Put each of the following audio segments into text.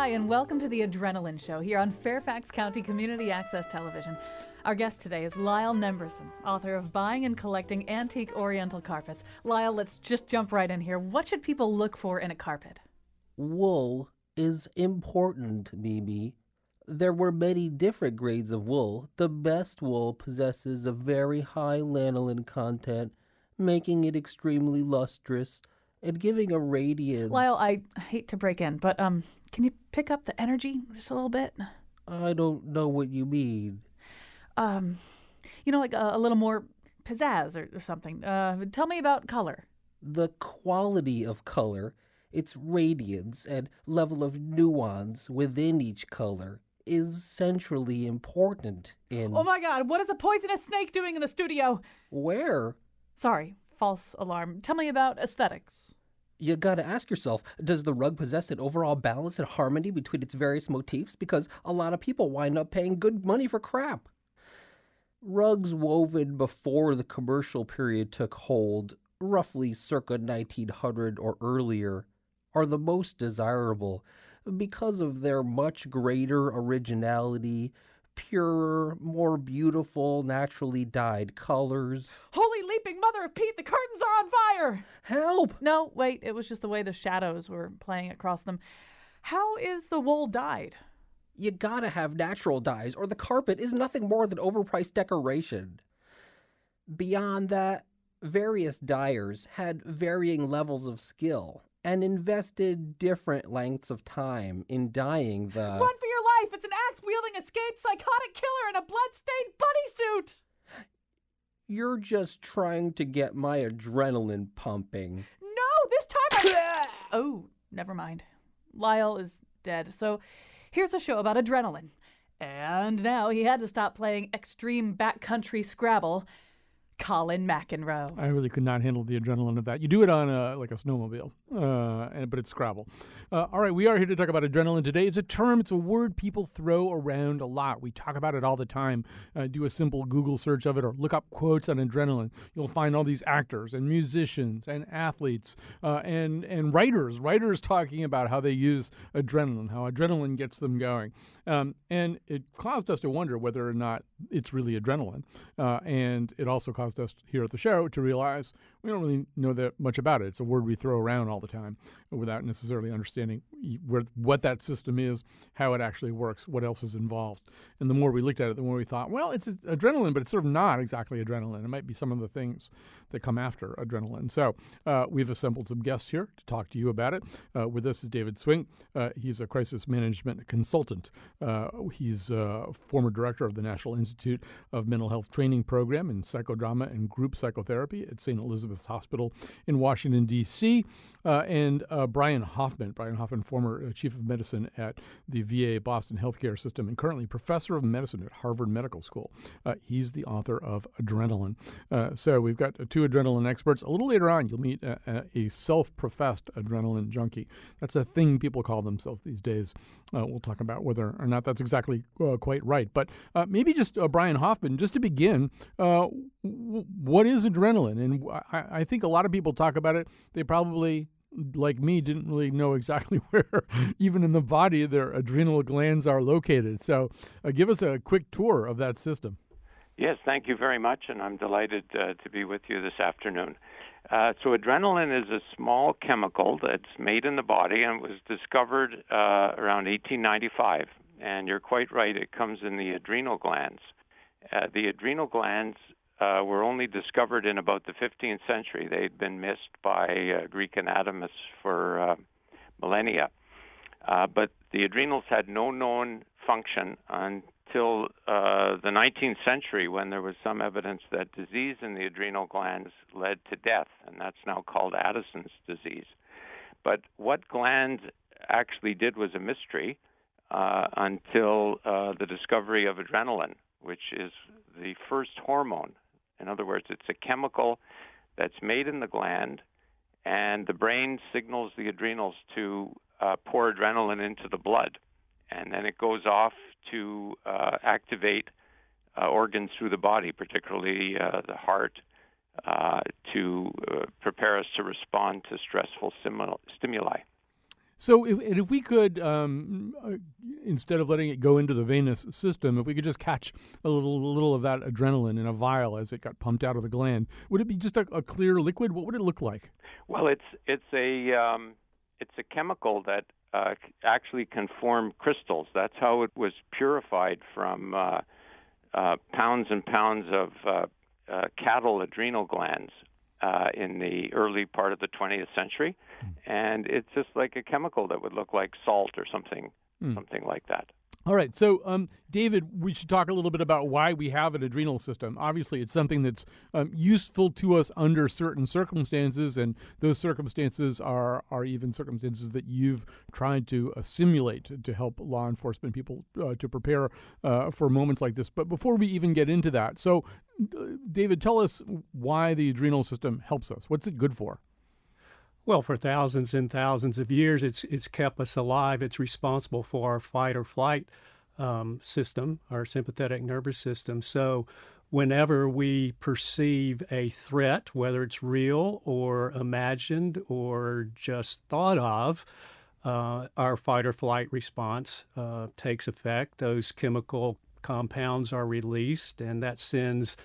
Hi, and welcome to the Adrenaline Show here on Fairfax County Community Access Television. Our guest today is Lyle Nemberson, author of Buying and Collecting Antique Oriental Carpets. Lyle, let's just jump right in here. What should people look for in a carpet? Wool is important, Mimi. There were many different grades of wool. The best wool possesses a very high lanolin content, making it extremely lustrous and giving a radiance. Lyle, I hate to break in, but um, can you pick up the energy just a little bit? I don't know what you mean. Um, you know, like a, a little more pizzazz or, or something. Uh, tell me about color. The quality of color, its radiance and level of nuance within each color is centrally important in. Oh my God, what is a poisonous snake doing in the studio? Where? Sorry, false alarm. Tell me about aesthetics. You gotta ask yourself does the rug possess an overall balance and harmony between its various motifs? Because a lot of people wind up paying good money for crap. Rugs woven before the commercial period took hold, roughly circa 1900 or earlier, are the most desirable because of their much greater originality, purer, more beautiful, naturally dyed colors. Holy leaping mother of Pete, the curtains are on fire! Help! No, wait, it was just the way the shadows were playing across them. How is the wool dyed? You gotta have natural dyes, or the carpet is nothing more than overpriced decoration. Beyond that, various dyers had varying levels of skill and invested different lengths of time in dyeing the. Run for life! It's an axe wielding, escaped psychotic killer in a blood-stained bunny suit! You're just trying to get my adrenaline pumping. No, this time I. oh, never mind. Lyle is dead. So here's a show about adrenaline. And now he had to stop playing extreme backcountry Scrabble. Colin McEnroe. I really could not handle the adrenaline of that. You do it on a, like a snowmobile, uh, but it's Scrabble. Uh, all right, we are here to talk about adrenaline today. It's a term, it's a word people throw around a lot. We talk about it all the time. Uh, do a simple Google search of it or look up quotes on adrenaline. You'll find all these actors and musicians and athletes uh, and, and writers, writers talking about how they use adrenaline, how adrenaline gets them going. Um, and it caused us to wonder whether or not it's really adrenaline. Uh, and it also caused us here at the show to realize we don't really know that much about it. It's a word we throw around all the time without necessarily understanding where, what that system is, how it actually works, what else is involved. And the more we looked at it, the more we thought, well, it's adrenaline, but it's sort of not exactly adrenaline. It might be some of the things that come after adrenaline. So uh, we've assembled some guests here to talk to you about it. Uh, with us is David Swink. Uh, he's a crisis management consultant. Uh, he's a former director of the National Institute of Mental Health Training Program in psychodrama and group psychotherapy at St. Elizabeth's Hospital in Washington, D.C. Uh, and uh, Brian Hoffman, Brian Hoffman, former uh, chief of medicine at the VA Boston Healthcare System and currently professor of medicine at Harvard Medical School. Uh, he's the author of Adrenaline. Uh, so we've got two adrenaline experts. A little later on, you'll meet a, a self professed adrenaline junkie. That's a thing people call themselves these days. We'll talk about whether or not that's exactly quite right. But maybe just Brian Hoffman, just to begin, what is adrenaline? And I think a lot of people talk about it. They probably like me didn't really know exactly where even in the body their adrenal glands are located. So uh, give us a quick tour of that system. Yes thank you very much and i'm delighted uh, to be with you this afternoon. Uh, so adrenaline is a small chemical that's made in the body and was discovered uh, around 1895 and you're quite right it comes in the adrenal glands. Uh, the adrenal glands uh, were only discovered in about the 15th century. They'd been missed by uh, Greek anatomists for uh, millennia. Uh, but the adrenals had no known function until uh, the 19th century when there was some evidence that disease in the adrenal glands led to death, and that's now called Addison's disease. But what gland actually did was a mystery uh, until the discovery of adrenaline, which is the first hormone. In other words, it's a chemical that's made in the gland, and the brain signals the adrenals to uh, pour adrenaline into the blood, and then it goes off to uh, activate uh, organs through the body, particularly uh, the heart, uh, to uh, prepare us to respond to stressful stimuli. So, if, if we could, um, instead of letting it go into the venous system, if we could just catch a little, little of that adrenaline in a vial as it got pumped out of the gland, would it be just a, a clear liquid? What would it look like? Well, it's it's a um, it's a chemical that uh, actually can form crystals. That's how it was purified from uh, uh, pounds and pounds of uh, uh, cattle adrenal glands uh, in the early part of the 20th century, mm. and it's just like a chemical that would look like salt or something, mm. something like that. All right, so um, David, we should talk a little bit about why we have an adrenal system. Obviously, it's something that's um, useful to us under certain circumstances, and those circumstances are are even circumstances that you've tried to uh, simulate to help law enforcement people uh, to prepare uh, for moments like this. But before we even get into that, so uh, David, tell us why the adrenal system helps us. What's it good for? Well, for thousands and thousands of years, it's it's kept us alive. It's responsible for our fight or flight um, system, our sympathetic nervous system. So, whenever we perceive a threat, whether it's real or imagined or just thought of, uh, our fight or flight response uh, takes effect. Those chemical compounds are released, and that sends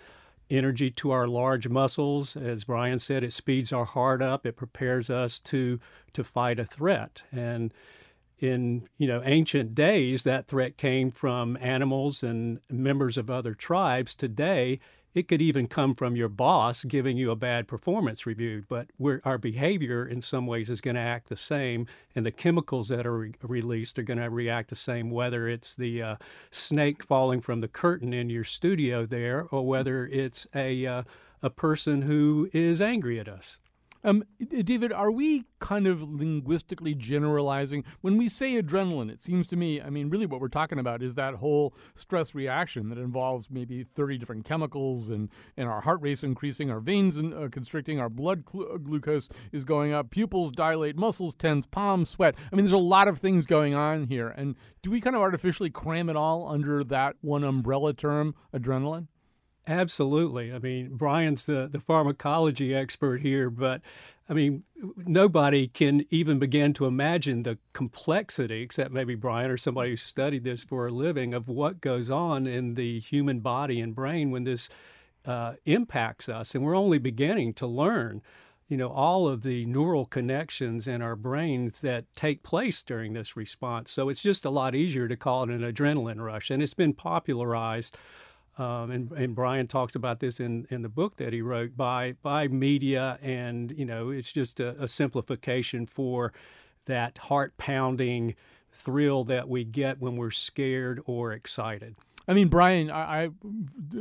energy to our large muscles. As Brian said, it speeds our heart up. It prepares us to to fight a threat. And in you know ancient days, that threat came from animals and members of other tribes. Today, it could even come from your boss giving you a bad performance review, but our behavior in some ways is going to act the same, and the chemicals that are re- released are going to react the same, whether it's the uh, snake falling from the curtain in your studio there, or whether it's a, uh, a person who is angry at us. Um, David, are we kind of linguistically generalizing? When we say adrenaline, it seems to me, I mean, really what we're talking about is that whole stress reaction that involves maybe 30 different chemicals and, and our heart rate increasing, our veins uh, constricting, our blood uh, glucose is going up, pupils dilate, muscles tense, palms sweat. I mean, there's a lot of things going on here. And do we kind of artificially cram it all under that one umbrella term, adrenaline? Absolutely. I mean, Brian's the, the pharmacology expert here, but I mean, nobody can even begin to imagine the complexity, except maybe Brian or somebody who studied this for a living, of what goes on in the human body and brain when this uh, impacts us. And we're only beginning to learn, you know, all of the neural connections in our brains that take place during this response. So it's just a lot easier to call it an adrenaline rush. And it's been popularized um, and, and Brian talks about this in, in the book that he wrote by by media, and you know it's just a, a simplification for that heart pounding thrill that we get when we're scared or excited. I mean, Brian, I, I,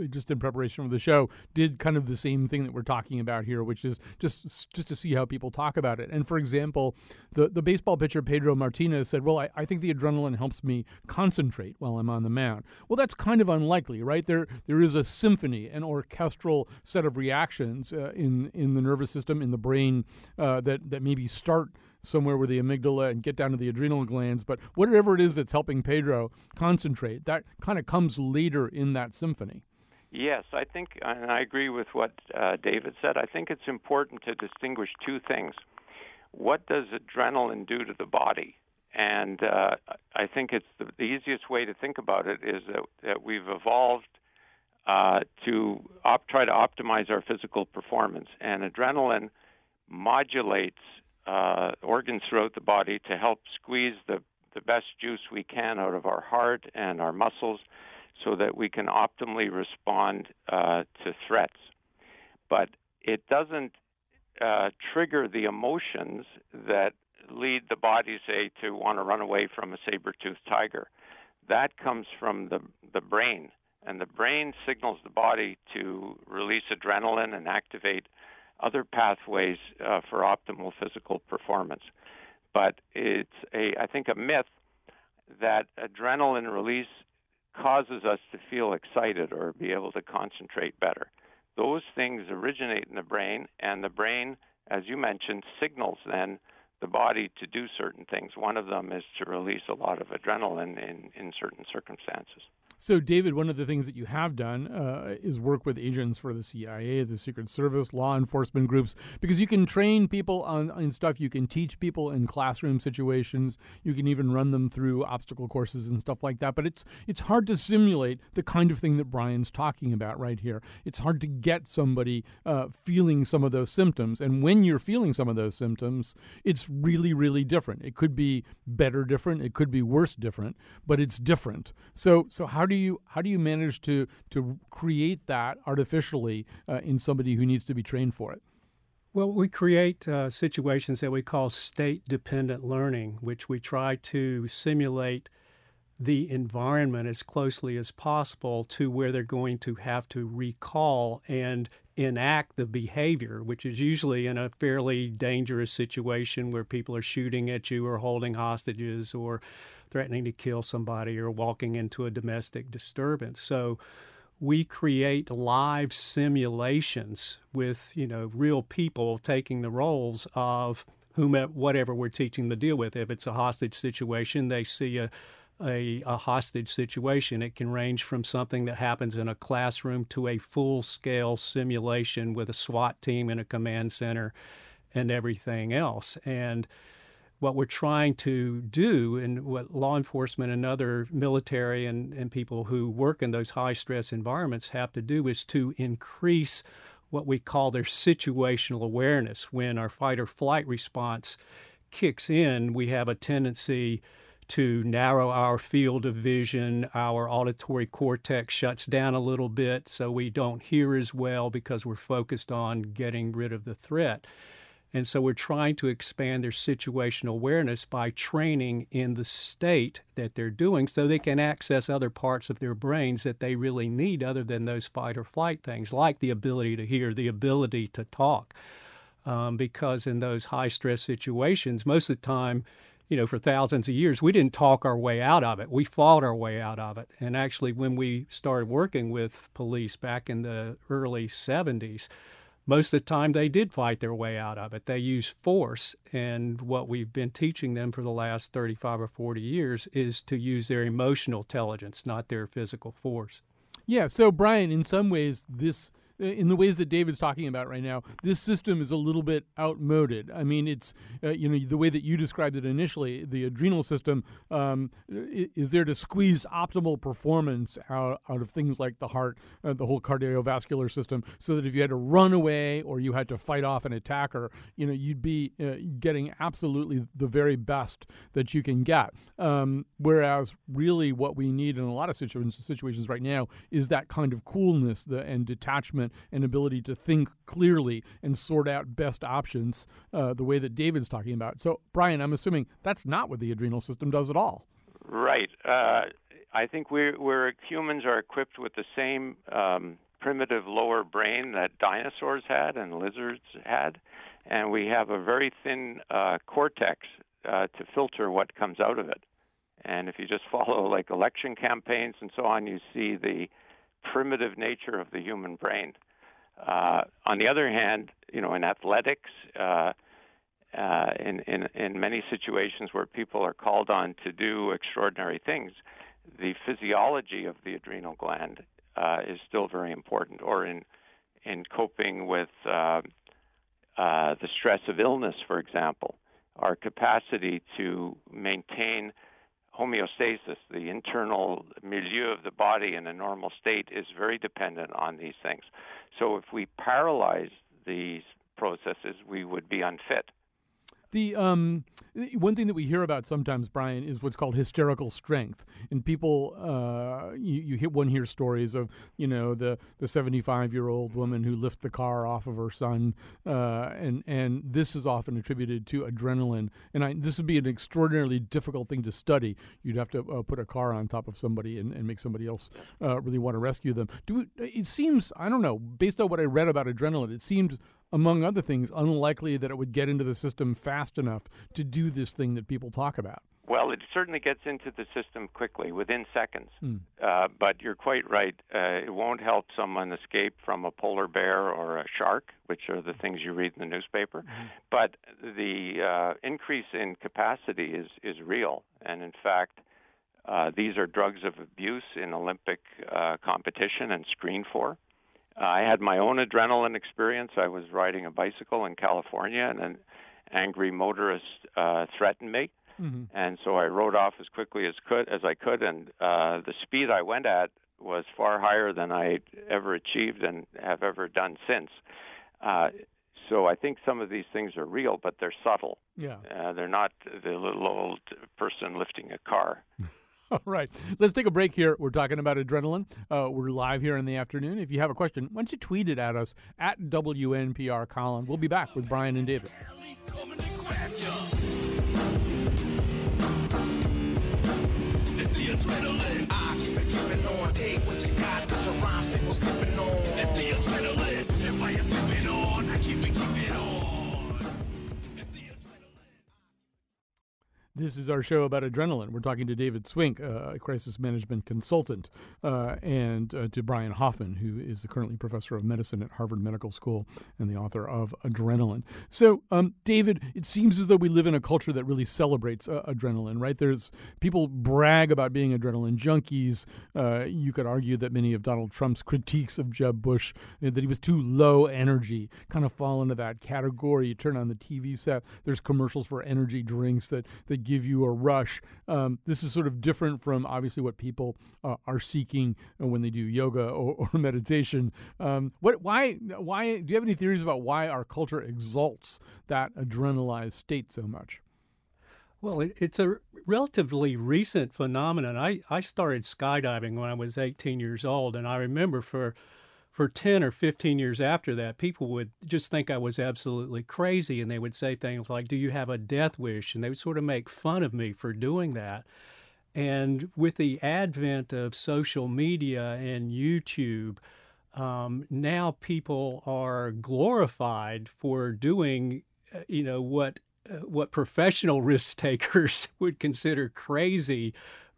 just in preparation for the show did kind of the same thing that we're talking about here, which is just just to see how people talk about it. And for example, the the baseball pitcher Pedro Martinez said, "Well, I, I think the adrenaline helps me concentrate while I'm on the mound." Well, that's kind of unlikely, right? There there is a symphony, an orchestral set of reactions uh, in in the nervous system, in the brain uh, that that maybe start somewhere with the amygdala and get down to the adrenal glands. But whatever it is that's helping Pedro concentrate, that kind of comes later in that symphony. Yes, I think, and I agree with what uh, David said. I think it's important to distinguish two things. What does adrenaline do to the body? And uh, I think it's the, the, easiest way to think about it is that, that we've evolved uh, to op- try to optimize our physical performance, and adrenaline modulates uh, organs throughout the body to help squeeze the, the best juice we can out of our heart and our muscles so that we can optimally respond uh, to threats. But it doesn't uh, trigger the emotions that lead the body, say, to want to run away from a saber-toothed tiger. That comes from the, the brain, and the brain signals the body to release adrenaline and activate other pathways uh, for optimal physical performance. but it's a I think a myth that adrenaline release causes us to feel excited or be able to concentrate better. Those things originate in the brain, and the brain, as you mentioned, signals then the body to do certain things. One of them is to release a lot of adrenaline in, in certain circumstances. So, David, one of the things that you have done uh, is work with agents for the CIA, the Secret Service, law enforcement groups, because you can train people on, on stuff. You can teach people in classroom situations. You can even run them through obstacle courses and stuff like that. But it's it's hard to simulate the kind of thing that Brian's talking about right here. It's hard to get somebody uh, feeling some of those symptoms, and when you're feeling some of those symptoms, it's really, really different. It could be better different. It could be worse different, but it's different. So, so how do do you how do you manage to to create that artificially uh, in somebody who needs to be trained for it? Well, we create uh, situations that we call state dependent learning, which we try to simulate the environment as closely as possible to where they're going to have to recall and enact the behavior, which is usually in a fairly dangerous situation where people are shooting at you or holding hostages or threatening to kill somebody or walking into a domestic disturbance. So we create live simulations with, you know, real people taking the roles of whomever whatever we're teaching to deal with. If it's a hostage situation, they see a a, a, hostage situation. It can range from something that happens in a classroom to a full scale simulation with a SWAT team in a command center and everything else. And what we're trying to do, and what law enforcement and other military and, and people who work in those high stress environments have to do, is to increase what we call their situational awareness. When our fight or flight response kicks in, we have a tendency to narrow our field of vision. Our auditory cortex shuts down a little bit, so we don't hear as well because we're focused on getting rid of the threat. And so we're trying to expand their situational awareness by training in the state that they're doing so they can access other parts of their brains that they really need other than those fight or flight things, like the ability to hear, the ability to talk. Um, because in those high stress situations, most of the time, you know, for thousands of years, we didn't talk our way out of it. We fought our way out of it. And actually, when we started working with police back in the early 70s, most of the time they did fight their way out of it. They used force. And what we've been teaching them for the last 35 or 40 years is to use their emotional intelligence, not their physical force. Yeah. So, Brian, in some ways, this in the ways that David's talking about right now, this system is a little bit outmoded. I mean, it's uh, you know the way that you described it initially. The adrenal system um, is there to squeeze optimal performance out, out of things like the heart, uh, the whole cardiovascular system, so that if you had to run away or you had to fight off an attacker, you know you'd be uh, getting absolutely the very best that you can get. Um, whereas really, what we need in a lot of situations, situations right now is that kind of coolness the, and detachment and ability to think clearly and sort out best options uh, the way that David's talking about. So, Brian, I'm assuming that's not what the adrenal system does at all. Right. Uh, I think we're, we're, humans are equipped with the same um, primitive lower brain that dinosaurs had and lizards had, and we have a very thin uh, cortex uh, to filter what comes out of it. And if you just follow like election campaigns and so on, you see the primitive nature of the human brain. Uh, on the other hand, you know, in athletics, uh, uh, in, in in many situations where people are called on to do extraordinary things, the physiology of the adrenal gland uh, is still very important. Or in in coping with uh, uh, the stress of illness, for example, our capacity to maintain homeostasis, the internal milieu of the body in a normal state, is very dependent on these things. So if we paralyze these processes, we would be unfit. The um, one thing that we hear about sometimes, Brian, is what's called hysterical strength, and people, uh, you, you hear one hear stories of you know the the seventy five year old woman who lifted the car off of her son, uh, and and this is often attributed to adrenaline, and I, this would be an extraordinarily difficult thing to study. You'd have to uh, put a car on top of somebody and, and make somebody else uh, really want to rescue them. Do it, it seems I don't know based on what I read about adrenaline, it seemed among other things, unlikely that it would get into the system fast enough to do this thing that people talk about. Well, it certainly gets into the system quickly, within seconds. Mm. Uh, but you're quite right. Uh, it won't help someone escape from a polar bear or a shark, which are the things you read in the newspaper. Mm-hmm. But the uh, increase in capacity is, is real. And in fact, uh, these are drugs of abuse in Olympic uh, competition and screened for. I had my own adrenaline experience. I was riding a bicycle in California, and an angry motorist uh, threatened me Mm-hmm. And so I rode off as quickly as could as I could, and uh, the speed I went at was far higher than I ever achieved and have ever done since. Uh, so I think some of these things are real, but they're subtle. Yeah, uh, they're not the little old person lifting a car. All right. Let's take a break here. We're talking about adrenaline. Uh, we're live here in the afternoon. If you have a question, why don't you tweet it at us at WNPR Colin? We'll be back with Brian and David. Take what you got, your rhymes people slipping on. It's the adrenaline. Slipping on, This is our show about adrenaline. We're talking to David Swink, a crisis management consultant, uh, and uh, to Brian Hoffman, who is currently professor of medicine at Harvard Medical School and the author of Adrenaline. So, um, David, it seems as though we live in a culture that really celebrates uh, adrenaline, right? There's people brag about being adrenaline junkies. Uh, you could argue that many of Donald Trump's critiques of Jeb Bush, uh, that he was too low energy, kind of fall into that category. You turn on the TV set, there's commercials for energy drinks that that give you a rush. Um, this is sort of different from obviously what people uh, are seeking when they do yoga or, or meditation. Um, what? Why? Why? Do you have any theories about why our culture exalts that adrenalized state so much? Well, it, it's a relatively recent phenomenon. I, I started skydiving when I was 18 years old, and I remember for for 10 or 15 years after that, people would just think I was absolutely crazy. And they would say things like, Do you have a death wish? And they would sort of make fun of me for doing that. And with the advent of social media and YouTube, um, now people are glorified for doing, uh, you know, what uh, what professional risk takers would consider crazy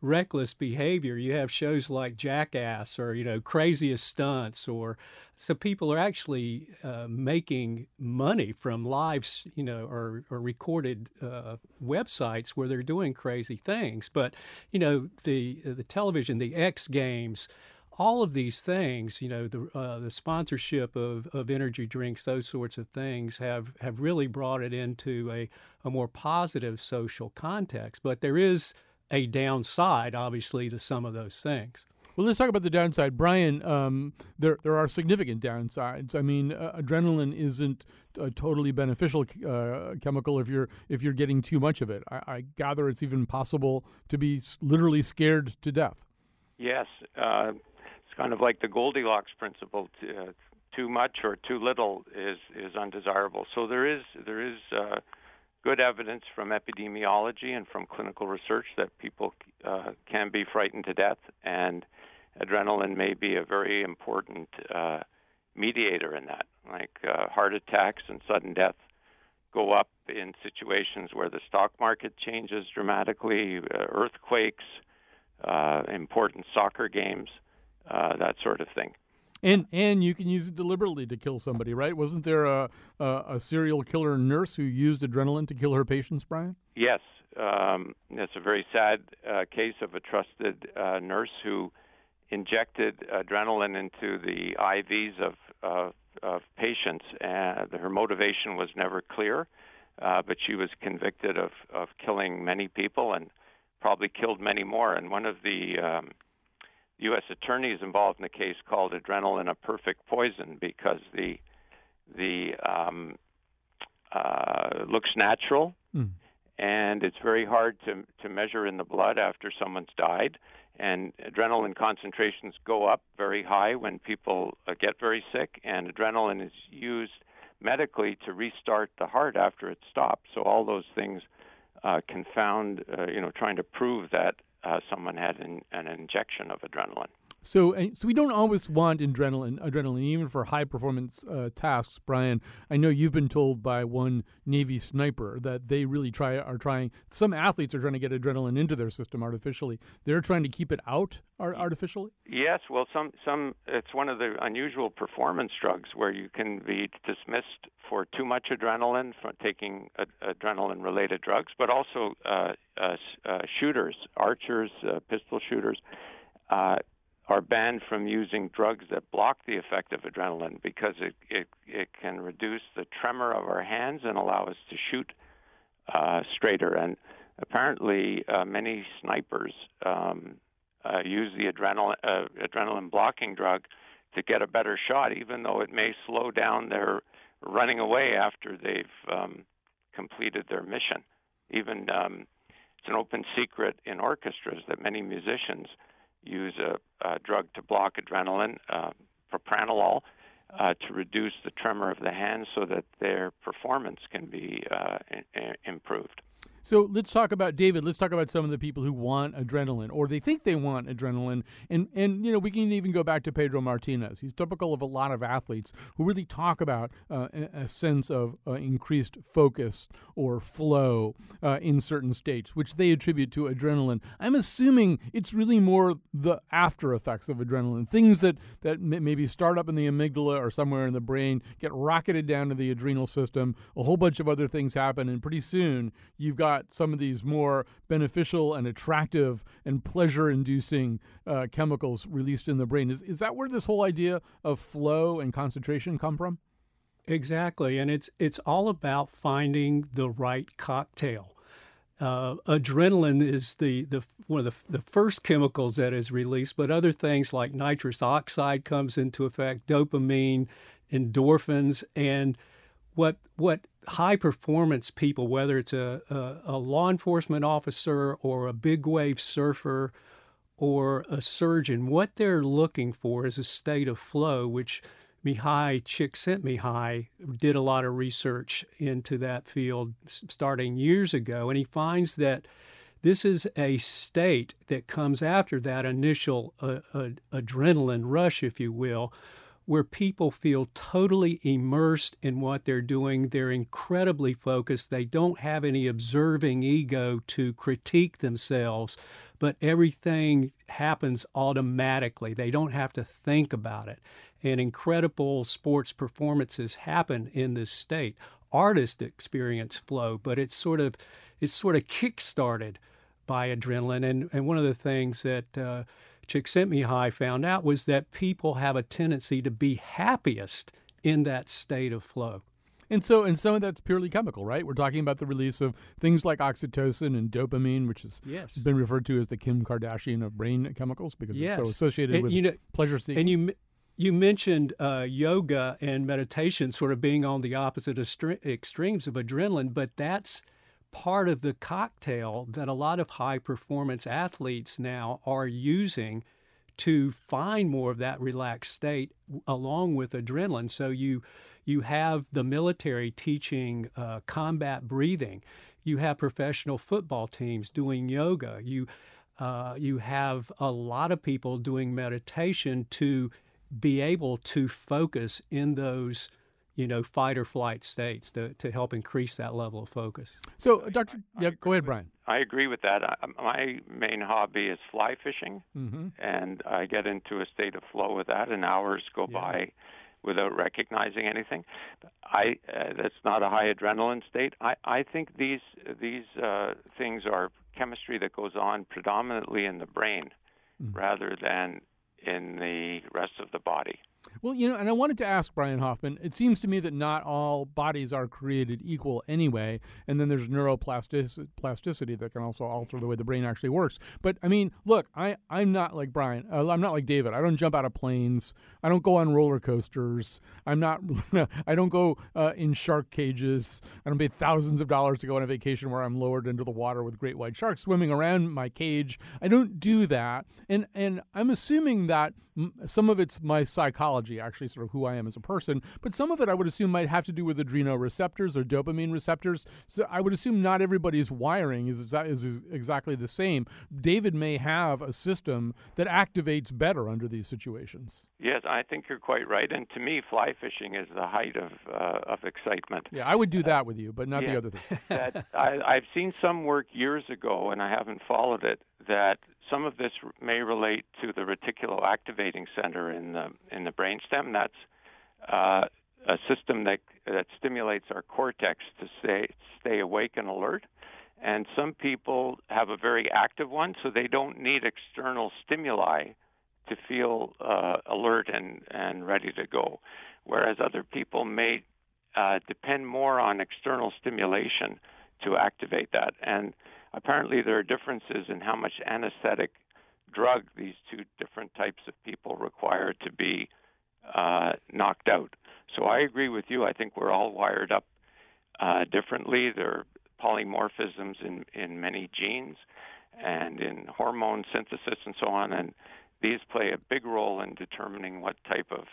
reckless behavior. You have shows like Jackass or, you know, Craziest Stunts or so people are actually uh, making money from lives, you know, or, or recorded uh, websites where they're doing crazy things. But, you know, the the television, the X Games, all of these things, you know, the uh, the sponsorship of, of energy drinks, those sorts of things have, have really brought it into a, a more positive social context. But there is a downside, obviously, to some of those things. Well, let's talk about the downside, Brian. Um, there there are significant downsides. I mean, uh, adrenaline isn't a totally beneficial uh, chemical if you're if you're getting too much of it. I, I, gather it's even possible to be literally scared to death. Yes, uh, it's kind of like the Goldilocks principle. Uh, too much or too little is is undesirable. So there is there is uh, good evidence from epidemiology and from clinical research that people uh, can be frightened to death, and adrenaline may be a very important uh, mediator in that. Like uh, heart attacks and sudden death go up in situations where the stock market changes dramatically, uh, earthquakes, uh, important soccer games, uh, that sort of thing and and you can use it deliberately to kill somebody, right? Wasn't there a a, a serial killer nurse who used adrenaline to kill her patients, Brian? Yes, um, that's a very sad uh, case of a trusted uh, nurse who injected adrenaline into the IVs of of, of patients, and her motivation was never clear. Uh, but she was convicted of of killing many people and probably killed many more. And one of the um, U.S. attorneys involved in a case called adrenaline a perfect poison because the the um, uh, looks natural mm. and it's very hard to to measure in the blood after someone's died and adrenaline concentrations go up very high when people uh, get very sick and adrenaline is used medically to restart the heart after it stops so all those things uh, confound uh, you know trying to prove that uh, someone had an, an, injection of adrenaline. So, so we don't always want adrenaline, adrenaline, even for high performance uh, tasks. Brian, I know you've been told by one Navy sniper that they really try are trying. Some athletes are trying to get adrenaline into their system artificially. They're trying to keep it out artificially. Yes, well, some some it's one of the unusual performance drugs where you can be dismissed for too much adrenaline from taking adrenaline related drugs, but also uh, uh, uh, shooters, archers, uh, pistol shooters uh, are banned from using drugs that block the effect of adrenaline because it, it, it can reduce the tremor of our hands and allow us to shoot uh, straighter. And apparently, uh, many snipers um, uh, use the adrenaline, uh, adrenaline blocking drug to get a better shot, even though it may slow down their running away after they've um, completed their mission. Even um, it's an open secret in orchestras that many musicians use a, a drug to block adrenaline, uh, propranolol, uh, to reduce the tremor of the hands so that their performance can be uh, I- improved. So let's talk about David. Let's talk about some of the people who want adrenaline, or they think they want adrenaline, and and you know we can even go back to Pedro Martinez. He's typical of a lot of athletes who really talk about uh, a sense of uh, increased focus or flow uh, in certain states, which they attribute to adrenaline. I'm assuming it's really more the after effects of adrenaline, things that that maybe start up in the amygdala or somewhere in the brain, get rocketed down to the adrenal system. A whole bunch of other things happen, and pretty soon you've got got some of these more beneficial and attractive and pleasure inducing uh, chemicals released in the brain. Is, is that where this whole idea of flow and concentration come from? Exactly. And it's, it's all about finding the right cocktail. Uh, adrenaline is the, the one of the, the first chemicals that is released, but other things like nitrous oxide comes into effect, dopamine, endorphins, and what what high performance people, whether it's a, a, a, law enforcement officer or a big wave surfer or a surgeon, what they're looking for is a state of flow, which Mihaly Csikszentmihalyi did a lot of research into that field starting years ago, and he finds that this is a state that comes after that initial uh, uh, adrenaline rush, if you will, where people feel totally immersed in what they're doing. They're incredibly focused. They don't have any observing ego to critique themselves, but everything happens automatically. They don't have to think about it. And incredible sports performances happen in this state. Artists experience flow, but it's sort of it's sort of kick-started by adrenaline. And and one of the things that uh, Csikszentmihalyi found out was that people have a tendency to be happiest in that state of flow. And so, and some of that's purely chemical, right? We're talking about the release of things like oxytocin and dopamine, which has yes. been referred to as the Kim Kardashian of brain chemicals because yes. it's so associated and, with you know, pleasure seeking. And you you mentioned uh, yoga and meditation sort of being on the opposite extremes of adrenaline, but that's part of the cocktail that a lot of high performance athletes now are using to find more of that relaxed state along with adrenaline. So you you have the military teaching uh, combat breathing. You have professional football teams doing yoga. You uh, you have a lot of people doing meditation to be able to focus in those you know, fight or flight states to, to help increase that level of focus. So, Dr. yeah, go ahead, Brian. I agree with that. I, my main hobby is fly fishing, mm-hmm. and I get into a state of flow with that, and hours go yeah. by without recognizing anything. I uh, that's not a high adrenaline state. I, I think these these uh, things are chemistry that goes on predominantly in the brain mm-hmm. rather than in the rest of the body. Well, you know, and I wanted to ask Brian Hoffman. It seems to me that not all bodies are created equal anyway, and then there's neuroplasticity that can also alter the way the brain actually works. But I mean, look, I I'm not like Brian. Uh, I'm not like David. I don't jump out of planes. I don't go on roller coasters. I'm not. I don't go uh, in shark cages. I don't pay thousands of dollars to go on a vacation where I'm lowered into the water with great white sharks swimming around my cage. I don't do that, and and I'm assuming that some of it's my psychology biology, actually, sort of who I am as a person. But some of it I would assume might have to do with adrenoreceptors or dopamine receptors. So I would assume not everybody's wiring is, is exactly the same. David may have a system that activates better under these situations. Yes, I think you're quite right. And to me, fly fishing is the height of uh, of excitement. Yeah, I would do that with you, but not yeah, the other thing. that I, I've seen some work years ago, and I haven't followed it. That some of this may relate to the reticuloactivating center in the in the brainstem. That's uh, a system that that stimulates our cortex to stay stay awake and alert. And some people have a very active one, so they don't need external stimuli to feel uh, alert and, and ready to go. Whereas other people may uh, depend more on external stimulation to activate that. And apparently, there are differences in how much anesthetic drug these two different types of people require to be uh, knocked out. So I agree with you. I think we're all wired up uh, differently. There are polymorphisms in, in many genes and in hormone synthesis and so on. And these play a big role in determining what type of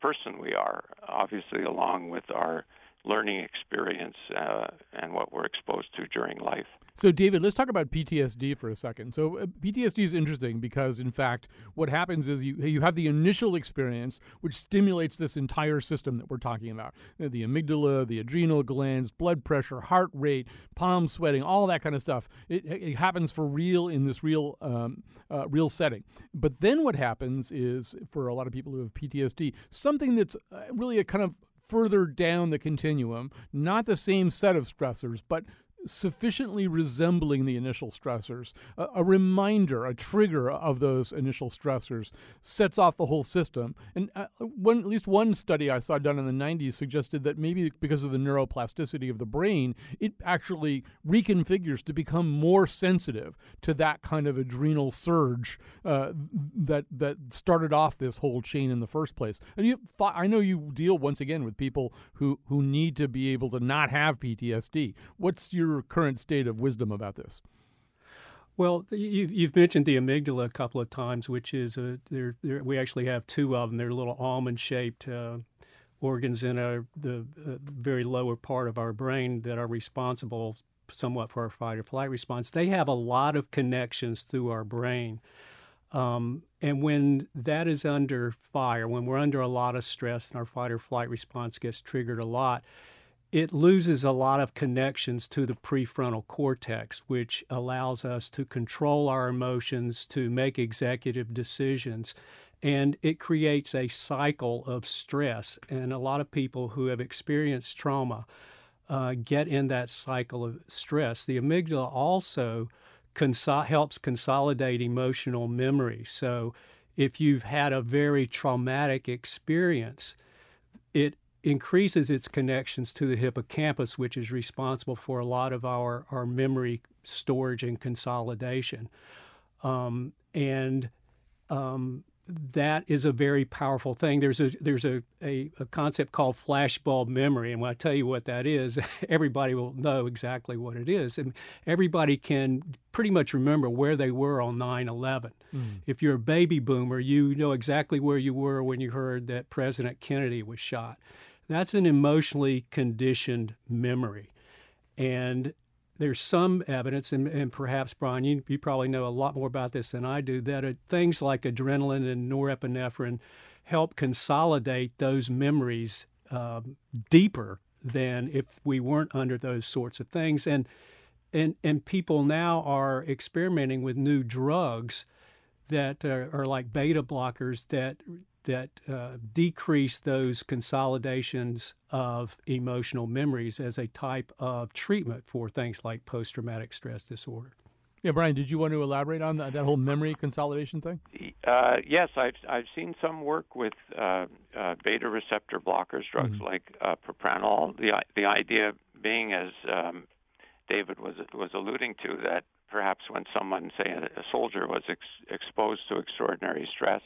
person we are, obviously, along with our learning experience uh, and what we're exposed to during life. So, David, let's talk about PTSD for a second. So, uh, PTSD is interesting because, in fact, what happens is you you have the initial experience, which stimulates this entire system that we're talking about: uh, the amygdala, the adrenal glands, blood pressure, heart rate, palm sweating, all that kind of stuff. It, it happens for real in this real um, uh, real setting. But then what happens is, for a lot of people who have PTSD, something that's uh, really a kind of further down the continuum, not the same set of stressors, but sufficiently resembling the initial stressors. A, a, reminder, a trigger of those initial stressors sets off the whole system. And uh, one, at least one study I saw done in the 90s suggested that maybe because of the neuroplasticity of the brain, it actually reconfigures to become more sensitive to that kind of adrenal surge uh, that that started off this whole chain in the first place. And you, I know you deal once again with people who who need to be able to not have PTSD. What's your your current state of wisdom about this? Well, you've mentioned the amygdala a couple of times, which is a, they're, they're, we actually have two of them. They're little almond-shaped uh, organs in our, the uh, very lower part of our brain that are responsible somewhat for our fight or flight response. They have a lot of connections through our brain. Um, and when that is under fire, when we're under a lot of stress and our fight or flight response gets triggered a lot, it loses a lot of connections to the prefrontal cortex, which allows us to control our emotions, to make executive decisions. And it creates a cycle of stress. And a lot of people who have experienced trauma uh, get in that cycle of stress. The amygdala also conso- helps consolidate emotional memory. So if you've had a very traumatic experience, it increases its connections to the hippocampus, which is responsible for a lot of our, our memory storage and consolidation. Um, and um, that is a very powerful thing. There's a there's a, a, a, concept called flashbulb memory, and when I tell you what that is, everybody will know exactly what it is, and everybody can pretty much remember where they were on 9/11. Mm. If you're a baby boomer, you know exactly where you were when you heard that President Kennedy was shot. That's an emotionally conditioned memory. And there's some evidence, and, and perhaps, Brian, you, you, probably know a lot more about this than I do, that things like adrenaline and norepinephrine help consolidate those memories um, deeper than if we weren't under those sorts of things. And, and, and people now are experimenting with new drugs that are, are like beta blockers that that uh, decrease those consolidations of emotional memories as a type of treatment for things like post traumatic stress disorder. Yeah, Brian, did you want to elaborate on that, that whole memory consolidation thing? Uh, yes, I've I've seen some work with uh, uh, beta receptor blockers, drugs mm-hmm. like uh, propranolol. The the idea being, as um, David was was alluding to, that perhaps when someone, say a, a soldier, was ex- exposed to extraordinary stress,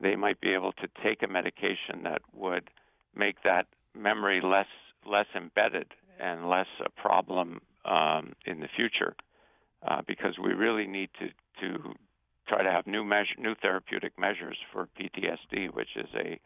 they might be able to take a medication that would make that memory less less embedded and less a problem um, in the future, uh, because we really need to to try to have new measure, new therapeutic measures for PTSD, which is a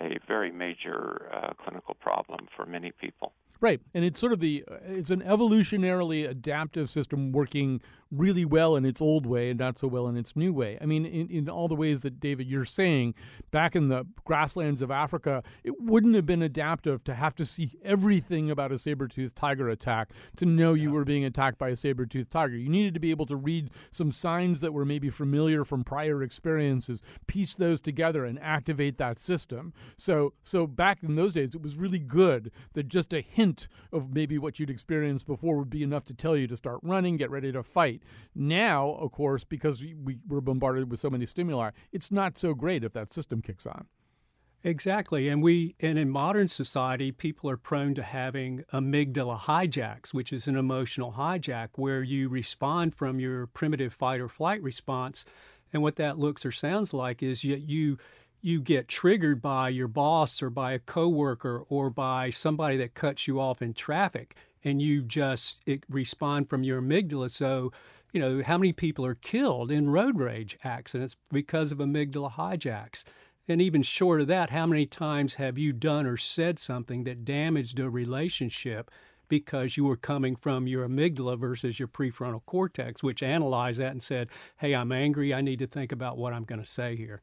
a very major uh, clinical problem for many people. Right, and it's sort of the it's an evolutionarily adaptive system working really well in its old way and not so well in its new way. I mean, in, in all the ways that David you're saying, back in the grasslands of Africa, it wouldn't have been adaptive to have to see everything about a saber-toothed tiger attack to know you were being attacked by a saber-toothed tiger. You needed to be able to read some signs that were maybe familiar from prior experiences, piece those together and activate that system. So so back in those days it was really good that just a hint of maybe what you'd experienced before would be enough to tell you to start running, get ready to fight. Now, of course, because we were bombarded with so many stimuli, it's not so great if that system kicks on. Exactly. And we and in modern society, people are prone to having amygdala hijacks, which is an emotional hijack where you respond from your primitive fight or flight response. And what that looks or sounds like is you, you you get triggered by your boss or by a coworker or by somebody that cuts you off in traffic and you just respond from your amygdala. So you know how many people are killed in road rage accidents because of amygdala hijacks? And even short of that how many times have you done or said something that damaged a relationship because you were coming from your amygdala versus your prefrontal cortex which analyzed that and said hey i'm angry. I need to think about what i'm going to say here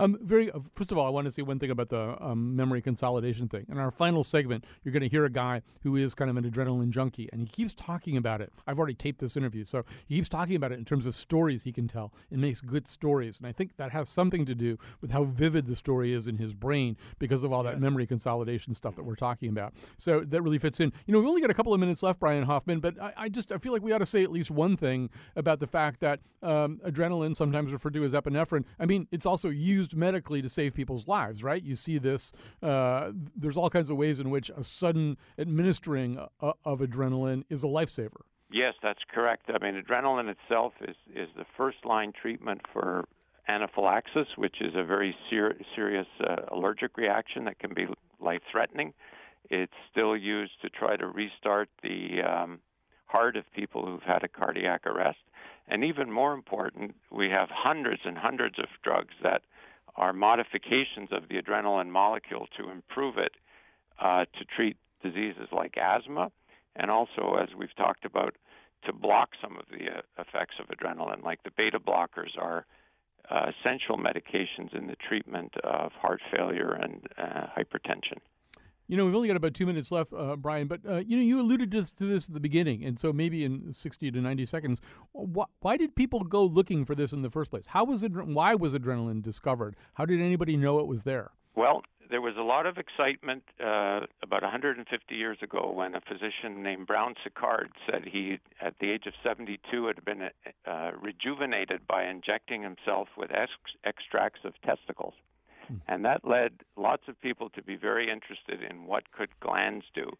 um, very. Uh, first of all, I want to say one thing about the um, memory consolidation thing. In our final segment, you're going to hear a guy who is kind of an adrenaline junkie, and he keeps talking about it. I've already taped this interview, so he keeps talking about it in terms of stories he can tell. It makes good stories, and I think that has something to do with how vivid the story is in his brain because of all that memory consolidation stuff that we're talking about. So that really fits in. You know, we only got a couple of minutes left, Bruce Hoffman, but I, I just I feel like we ought to say at least one thing about the fact that um, adrenaline, sometimes referred to as epinephrine, I mean, it's also used used medically to save people's lives, right? You see this. Uh, there's all kinds of ways in which a sudden administering uh, of adrenaline is a lifesaver. Yes, that's correct. I mean, adrenaline itself is is the first line treatment for anaphylaxis, which is a very ser- serious uh, allergic reaction that can be life threatening. It's still used to try to restart the um, heart of people who've had a cardiac arrest. And even more important, we have hundreds and hundreds of drugs that are modifications of the adrenaline molecule to improve it uh, to treat diseases like asthma, and also, as we've talked about, to block some of the uh, effects of adrenaline, like the beta blockers are uh, essential medications in the treatment of heart failure and uh, hypertension. You know, we've only got about two minutes left, uh, Bruce, but uh, you know, you alluded to this, to this, at the beginning, and so maybe in sixty to ninety seconds, wh- why did people go looking for this in the first place? How was it? Why was adrenaline discovered? How did anybody know it was there? Well, there was a lot of excitement uh, about 150 years ago when a physician named Brown Séquard said he, at the age of 72, had been uh, rejuvenated by injecting himself with ex- extracts of testicles. And that led lots of people to be very interested in what could glands do.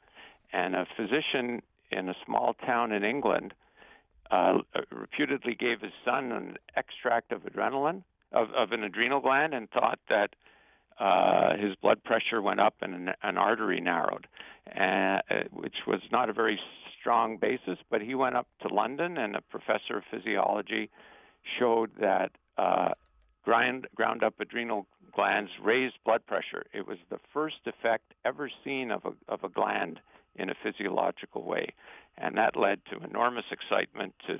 And a physician in a small town in England uh, reputedly gave his son an extract of adrenaline, of, of an adrenal gland, and thought that uh, his blood pressure went up and an, an artery narrowed, uh, which was not a very strong basis. But he went up to London, and a professor of physiology showed that uh, ground, ground up adrenal glands raised blood pressure. It was the first effect ever seen of a, of a gland in a physiological way. And that led to enormous excitement to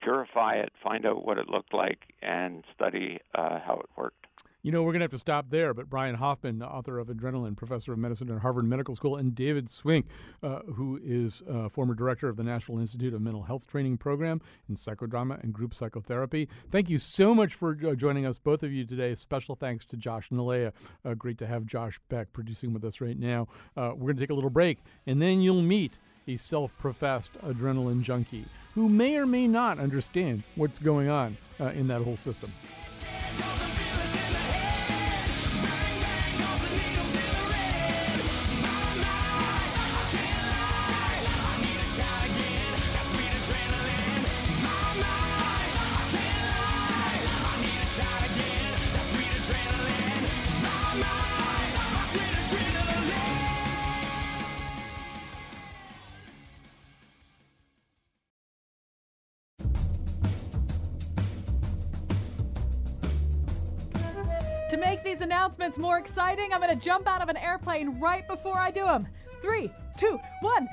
purify it, find out what it looked like, and study uh, how it worked. You know, we're going to have to stop there, but Bruce Hoffman, author of Adrenaline, professor of medicine at Harvard Medical School, and David Swink, uh, who is uh, former director of the National Institute of Mental Health Training Program in psychodrama and group psychotherapy. Thank you so much for uh, joining us, both of you today. Special thanks to Josh Nalea. Uh, great to have Josh Beck producing with us right now. Uh, we're going to take a little break, and then you'll meet a self professed adrenaline junkie who may or may not understand what's going on uh, in that whole system. Make these announcements more exciting, I'm going to jump out of an airplane right before I do them. Three, two, one.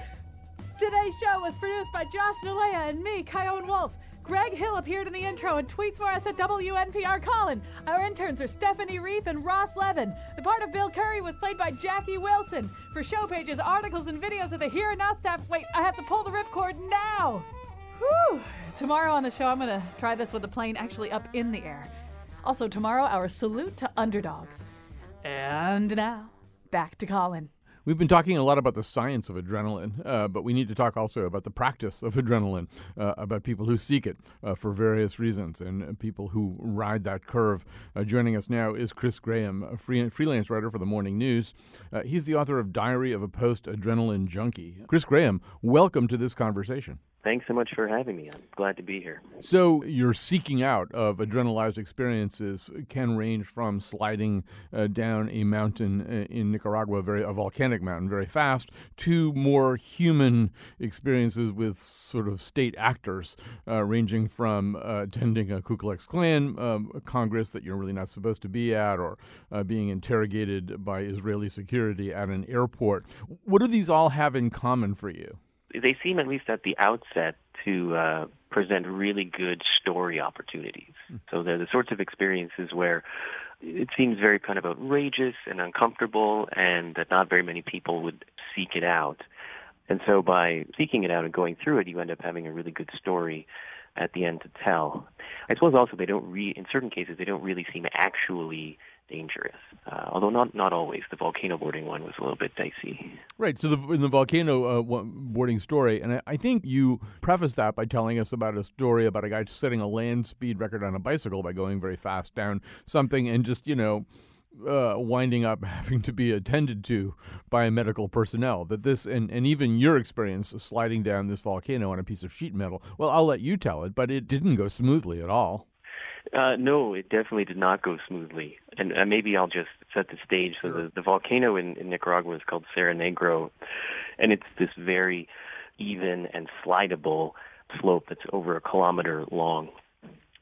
Today's show was produced by Josh Nalea and me, Chion Wolf. Greg Hill appeared in the intro and tweets for us at WNPR Colin. Our interns are Stephanie Reef and Ross Levin. The part of Bill Curry was played by Jackie Wilson. For show pages, articles, and videos of the Here and Now staff, wait, I have to pull the ripcord now. Whew. Tomorrow on the show, I'm going to try this with the plane actually up in the air. Also, tomorrow, our salute to underdogs. And now, back to Colin. We've been talking a lot about the science of adrenaline, uh, but we need to talk also about the practice of adrenaline, uh, about people who seek it uh, for various reasons and uh, people who ride that curve. Uh, joining us now is Chris Graham, a free- freelance writer for the Morning News. Uh, he's the author of Diary of a Post Adrenaline Junkie. Chris Graham, welcome to this conversation. Thanks so much for having me. I'm glad to be here. So, your seeking out of adrenalized experiences can range from sliding uh, down a mountain uh, in Nicaragua, very a volcanic mountain, very fast, to more human experiences with sort of state actors, uh, ranging from uh, attending a Ku Klux Klan um, Congress that you're really not supposed to be at, or uh, being interrogated by Israeli security at an airport. What do these all have in common for you? They seem, at least at the outset, to uh, present really good story opportunities. Mm. So they're the sorts of experiences where it seems very kind of outrageous and uncomfortable, and that not very many people would seek it out. And so by seeking it out and going through it, you end up having a really good story at the end to tell. I suppose also they don't re in certain cases they don't really seem actually dangerous. Uh, although not not always. The volcano boarding one was a little bit dicey. Right. So the, in the volcano uh, boarding story, and I, I, think you prefaced that by telling us about a story about a guy setting a land speed record on a bicycle by going very fast down something and just you know. Uh, winding up having to be attended to by medical personnel. That this, and, and even your experience sliding down this volcano on a piece of sheet metal, well, I'll let you tell it, but it didn't go smoothly at all. Uh, no, it definitely did not go smoothly. And uh, maybe I'll just set the stage. Sure. So the, the volcano in, in Nicaragua is called Cerro Negro, and it's this very even and slidable slope that's over a kilometer long.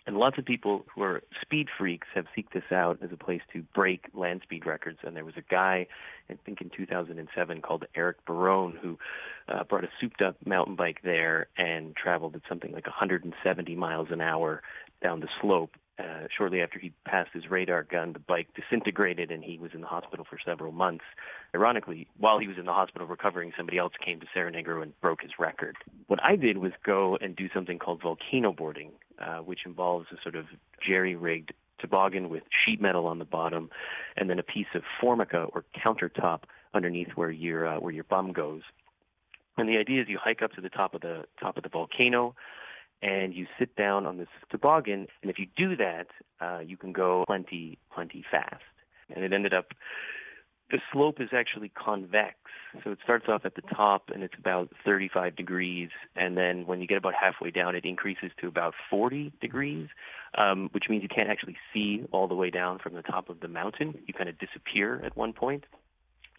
And lots of people who are speed freaks have seeked this out as a place to break land speed records. And there was a guy, I think in 2007, called Eric Barone, who uh, brought a souped up mountain bike there and traveled at something like 170 miles an hour down the slope. Uh, shortly after he passed his radar gun, the bike disintegrated and he was in the hospital for several months. Ironically, while he was in the hospital recovering, somebody else came to Cerro Negro and broke his record. What I did was go and do something called volcano boarding, uh, which involves a sort of jerry rigged toboggan with sheet metal on the bottom and then a piece of formica or countertop underneath where your uh, where your bum goes. And the idea is you hike up to the top of the top of the volcano and you sit down on this toboggan. And if you do that, uh, you can go plenty, plenty fast. And it ended up, the slope is actually convex. So it starts off at the top and it's about 35 degrees. And then when you get about halfway down, it increases to about 40 degrees, um, which means you can't actually see all the way down from the top of the mountain. You kind of disappear at one point.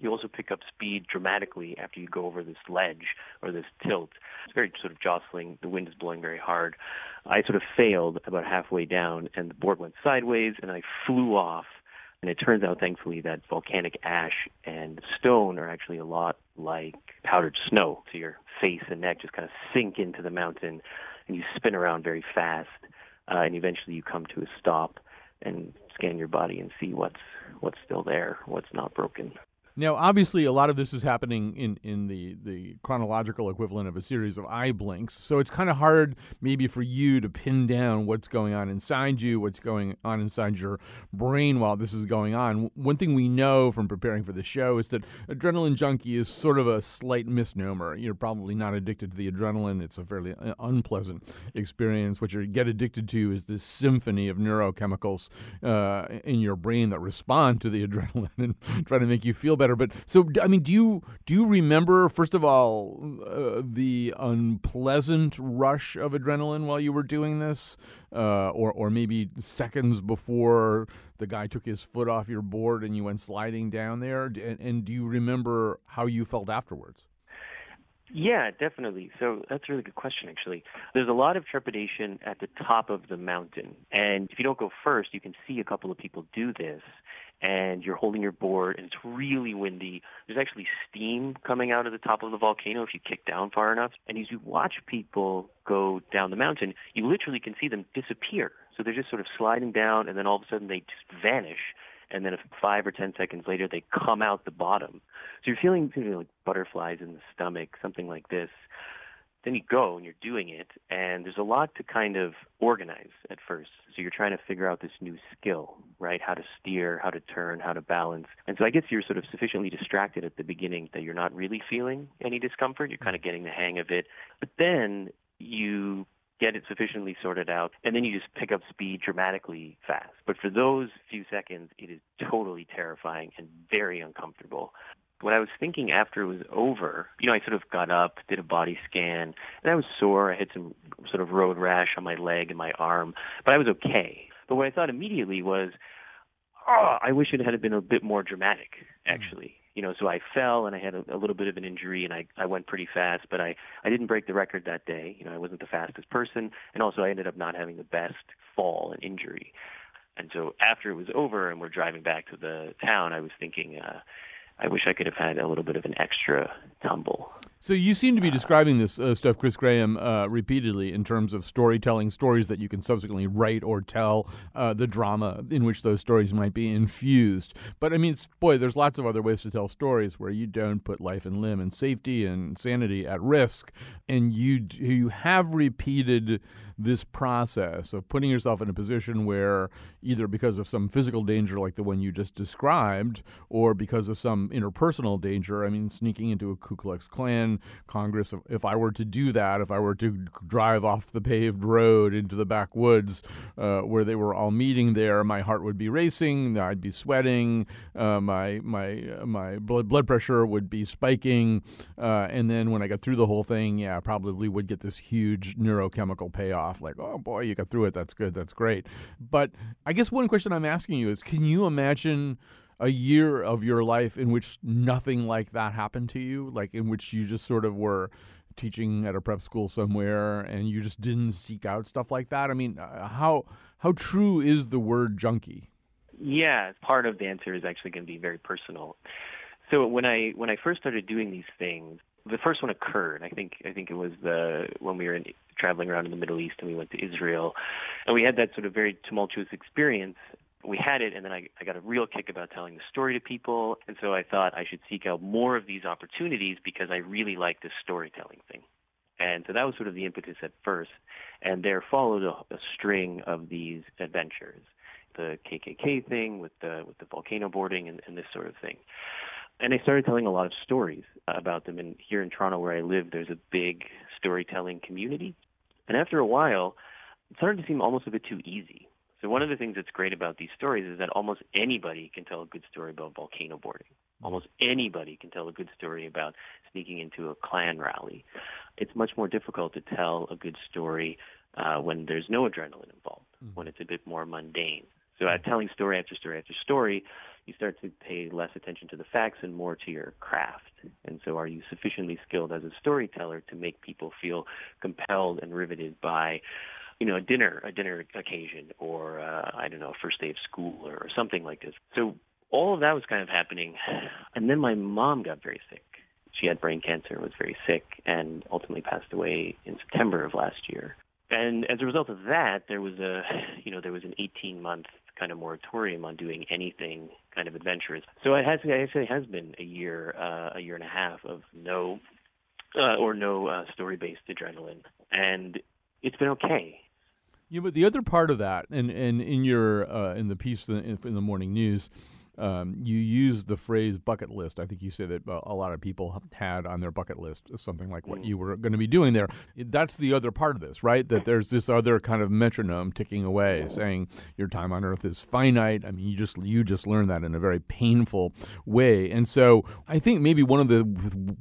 You also pick up speed dramatically after you go over this ledge or this tilt. It's very sort of jostling. The wind is blowing very hard. I sort of failed about halfway down, and the board went sideways, and I flew off. And it turns out, thankfully, that volcanic ash and stone are actually a lot like powdered snow. So your face and neck just kind of sink into the mountain, and you spin around very fast, uh, and eventually you come to a stop and scan your body and see what's what's still there, what's not broken. Now, obviously, a lot of this is happening in, in the, the chronological equivalent of a series of eye blinks. So it's kind of hard, maybe, for you to pin down what's going on inside you, what's going on inside your brain while this is going on. One thing we know from preparing for the show is that adrenaline junkie is sort of a slight misnomer. You're probably not addicted to the adrenaline, it's a fairly uh, unpleasant experience. What you get addicted to is this symphony of neurochemicals uh, in your brain that respond to the adrenaline and try to make you feel better better. But so, I mean, do you do you remember first of all uh, the unpleasant rush of adrenaline while you were doing this, uh, or or maybe seconds before the guy took his foot off your board and you went sliding down there? And, and do you remember how you felt afterwards? Yeah, definitely. So that's a really good question, actually. There's a lot of trepidation at the top of the mountain. And if you don't go first, you can see a couple of people do this. And you're holding your board, and it's really windy. There's actually steam coming out of the top of the volcano if you kick down far enough. And as you watch people go down the mountain, you literally can see them disappear. So they're just sort of sliding down, and then all of a sudden they just vanish and then five or ten seconds later they come out the bottom. So you're feeling you know, like butterflies in the stomach, something like this. Then you go and you're doing it, and there's a lot to kind of organize at first. So you're trying to figure out this new skill, right? How to steer, how to turn, how to balance. And so I guess you're sort of sufficiently distracted at the beginning that you're not really feeling any discomfort. You're kind of getting the hang of it. But then you get it sufficiently sorted out, and then you just pick up speed dramatically fast. But for those few seconds, it is totally terrifying and very uncomfortable. What I was thinking after it was over, you know, I sort of got up, did a body scan, and I was sore. I had some sort of road rash on my leg and my arm, but I was okay. But what I thought immediately was, oh, I wish it had been a bit more dramatic, actually you know, so I fell and I had a, a little bit of an injury and I, I went pretty fast, but I, I didn't break the record that day. You know, I wasn't the fastest person. And also I ended up not having the best fall and injury. And so after it was over and we're driving back to the town, I was thinking, uh, I wish I could have had a little bit of an extra tumble. So you seem to be describing this uh, stuff, Chris Graham, uh, repeatedly in terms of storytelling, stories that you can subsequently write or tell, uh, the drama in which those stories might be infused. But I mean, boy, there's lots of other ways to tell stories where you don't put life and limb and safety and sanity at risk, and you you have repeated this process of putting yourself in a position where either because of some physical danger like the one you just described, or because of some interpersonal danger. I mean, sneaking into a Ku Klux Klan Congress. If, I were to do that, if I were to drive off the paved road into the backwoods uh, where they were all meeting there, my heart would be racing. I'd be sweating. Uh, my my my blood blood pressure would be spiking. Uh, and then when I got through the whole thing, yeah, I probably would get this huge neurochemical payoff. Like, oh boy, you got through it. That's good. That's great. But I guess one question I'm asking you is, can you imagine? a year of your life in which nothing like that happened to you, like in which you just sort of were teaching at a prep school somewhere and you just didn't seek out stuff like that? I mean, uh, how how true is the word junkie? Yeah, part of the answer is actually going to be very personal. So when I when I first started doing these things, the first one occurred. I think I think it was the when we were in, traveling around in the Middle East and we went to Israel, and we had that sort of very tumultuous experience we had it, and then I, I got a real kick about telling the story to people. And so I thought I should seek out more of these opportunities because I really like this storytelling thing. And so that was sort of the impetus at first. And there followed a, a string of these adventures the KKK thing with the with the volcano boarding and, and this sort of thing. And I started telling a lot of stories about them. And here in Toronto, where I live, there's a big storytelling community. And after a while, it started to seem almost a bit too easy. So one of the things that's great about these stories is that almost anybody can tell a good story about volcano boarding. Almost anybody can tell a good story about sneaking into a Klan rally. It's much more difficult to tell a good story uh, when there's no adrenaline involved, mm-hmm. when it's a bit more mundane. So at telling story after story after story, you start to pay less attention to the facts and more to your craft. And so are you sufficiently skilled as a storyteller to make people feel compelled and riveted by you know, a dinner, a dinner occasion, or uh, I don't know, a first day of school, or something like this. So all of that was kind of happening, and then my mom got very sick. She had brain cancer, was very sick, and ultimately passed away in September of last year. And as a result of that, there was a, you know, there was an 18 month kind of moratorium on doing anything kind of adventurous. So it has, it actually has been a year, uh, a year and a half of no, uh, or no uh, story-based adrenaline, and it's been okay. Yeah, but the other part of that, and, and in your uh, in the piece in, in the morning news, um, you use the phrase bucket list. I think you said that a lot of people had on their bucket list something like what mm. you were going to be doing there. That's the other part of this, right? That there's this other kind of metronome ticking away, saying your time on Earth is finite. I mean, you just you just learned that in a very painful way, and so I think maybe one of the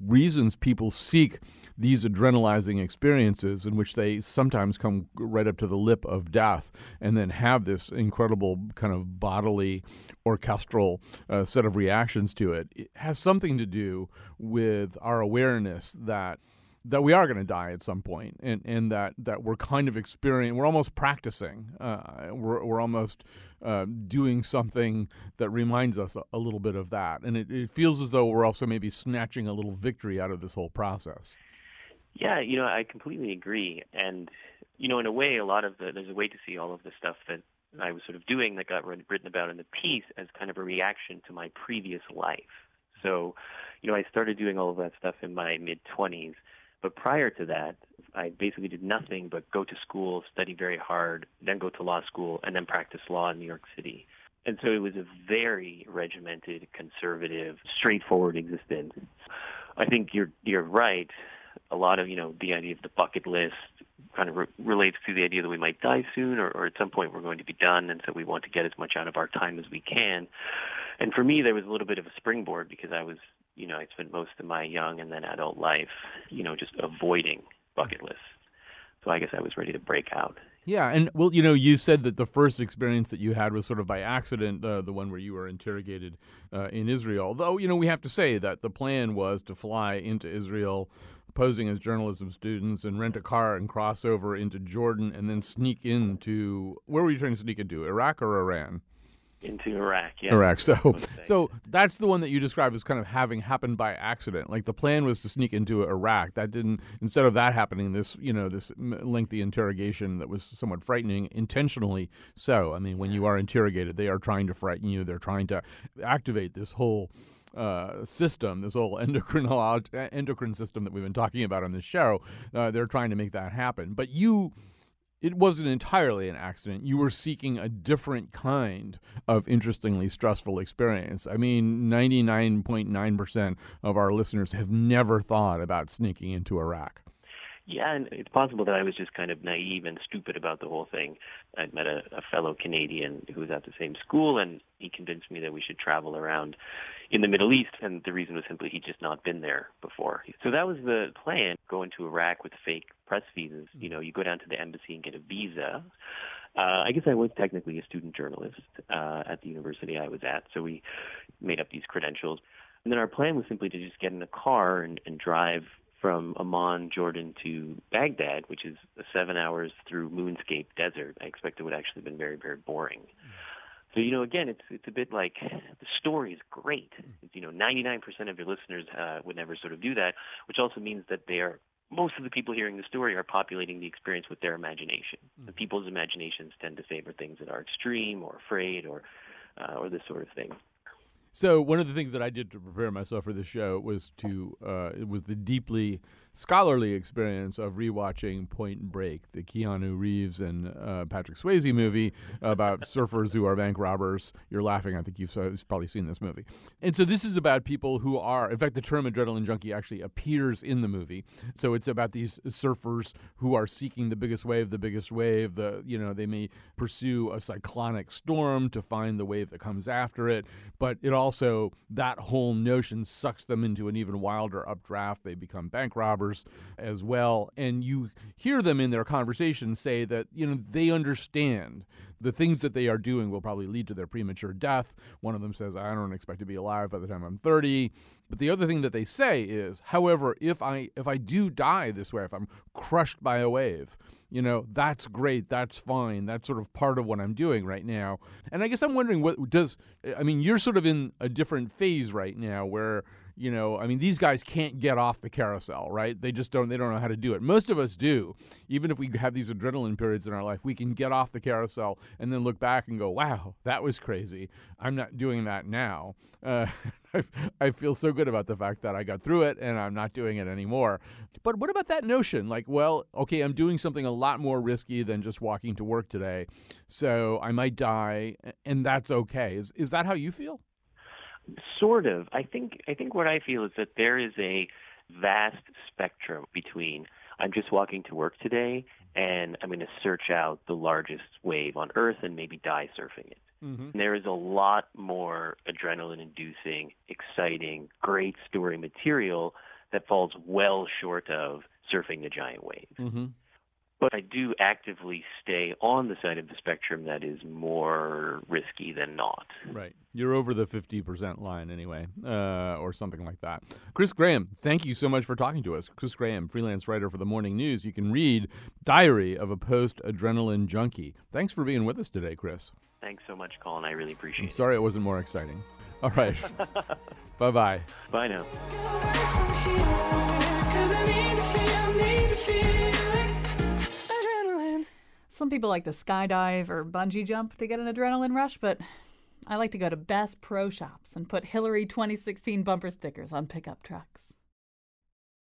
reasons people seek these adrenalizing experiences in which they sometimes come right up to the lip of death and then have this incredible kind of bodily orchestral uh, set of reactions to it, it has something to do with our awareness that that we are going to die at some point, and, and that, that we're kind of experiencing, we're almost practicing, uh, we're, we're almost uh, doing something that reminds us a, a little bit of that. And it, it feels as though we're also maybe snatching a little victory out of this whole process. Yeah, you know, I completely agree. And, you know, in a way, a lot of the, there's a way to see all of the stuff that I was sort of doing that got written about in the piece as kind of a reaction to my previous life. So, you know, I started doing all of that stuff in my mid 20s but prior to that, I basically did nothing but go to school, study very hard, then go to law school, and then practice law in New York City. And so it was a very regimented, conservative, straightforward existence. I think you're you're right. A lot of you know the idea of the bucket list kind of re- relates to the idea that we might die soon, or, or at some point we're going to be done, and so we want to get as much out of our time as we can. And for me, there was a little bit of a springboard because I was you know, I spent most of my young and then adult life, you know, just avoiding bucket lists. So I guess I was ready to break out. Yeah, and well, you know, you said that the first experience that you had was sort of by accident, uh, the one where you were interrogated uh, in Israel. Though, you know, we have to say that the plan was to fly into Israel, posing as journalism students, and rent a car and cross over into Jordan, and then sneak into where were you trying to sneak into? Iraq or Iran? into Iraq. Yeah, Iraq. So, so that's the one that you described as kind of having happened by accident. Like the plan was to sneak into Iraq. That didn't. Instead of that happening, this you know this lengthy interrogation that was somewhat frightening, intentionally so. I mean, when you are interrogated, they are trying to frighten you. They're trying to activate this whole. Uh, system, this whole endocrine endocrine system that we've been talking about on this show, uh, they're trying to make that happen. But you it wasn't entirely an accident. You were seeking a different kind of interestingly stressful experience. I mean, 99.9% of our listeners have never thought about sneaking into Iraq. Yeah, and it's possible that I was just kind of naive and stupid about the whole thing. I'd met a, a fellow Canadian who was at the same school, and he convinced me that we should travel around in the Middle East, and the reason was simply he'd just not been there before. So that was the plan: go into Iraq with fake press visas. You know, you go down to the embassy and get a visa. Uh, I guess I was technically a student journalist uh, at the university I was at, so we made up these credentials. And then our plan was simply to just get in a car and, and drive from Amman, Jordan to Baghdad, which is seven hours through Moonscape Desert. I expect it would actually have been very, very boring. So you know, again, it's it's a bit like the story is great. It's, You know, 99% of your listeners uh, would never sort of do that, which also means that they are most of the people hearing the story are populating the experience with their imagination. Mm-hmm. And people's imaginations tend to favor things that are extreme or afraid or uh, or this sort of thing. So one of the things that I did to prepare myself for this show was to uh, it was the deeply scholarly experience of rewatching Point Break, the Keanu Reeves and uh, Patrick Swayze movie about surfers who are bank robbers. You're laughing. I think you've, you've probably seen this movie. And so this is about people who are, in fact, the term adrenaline junkie actually appears in the movie. So it's about these surfers who are seeking the biggest wave, the biggest wave. The you know they may pursue a cyclonic storm to find the wave that comes after it, but it also that whole notion sucks them into an even wilder updraft. They become bank robbers robbers as well. And you hear them in their conversations say that, you know, they understand the things that they are doing will probably lead to their premature death. One of them says, I don't expect to be alive by the time I'm 30. But the other thing that they say is, however, if I if I do die this way, if I'm crushed by a wave, you know, that's great, that's fine. That's sort of part of what I'm doing right now. And I guess I'm wondering what does I mean, you're sort of in a different phase right now where you know, I mean, these guys can't get off the carousel, right? They just don't. They don't know how to do it. Most of us do. Even if we have these adrenaline periods in our life, we can get off the carousel and then look back and go, "Wow, that was crazy." I'm not doing that now. Uh, I, I feel so good about the fact that I got through it and I'm not doing it anymore. But what about that notion? Like, well, okay, I'm doing something a lot more risky than just walking to work today, so I might die, and that's okay. Is is that how you feel? Sort of. I think I think what I feel is that there is a vast spectrum between I'm just walking to work today and I'm going to search out the largest wave on earth and maybe die surfing it. Mm-hmm. There is a lot more adrenaline inducing, exciting, great story material that falls well short of surfing the giant wave. Mm-hmm. But I do actively stay on the side of the spectrum that is more risky than not. Right. You're over the 50% line anyway, uh, or something like that. Chris Graham, thank you so much for talking to us. Chris Graham, freelance writer for the Morning News. You can read Diary of a Post Adrenaline Junkie. Thanks for being with us today, Chris. Thanks so much, Colin. I really appreciate I'm it. sorry it wasn't more exciting. All right. bye bye. Bye now. Some people like to skydive or bungee jump to get an adrenaline rush, but I like to go to Bass Pro Shops and put Hillary 2016 bumper stickers on pickup trucks.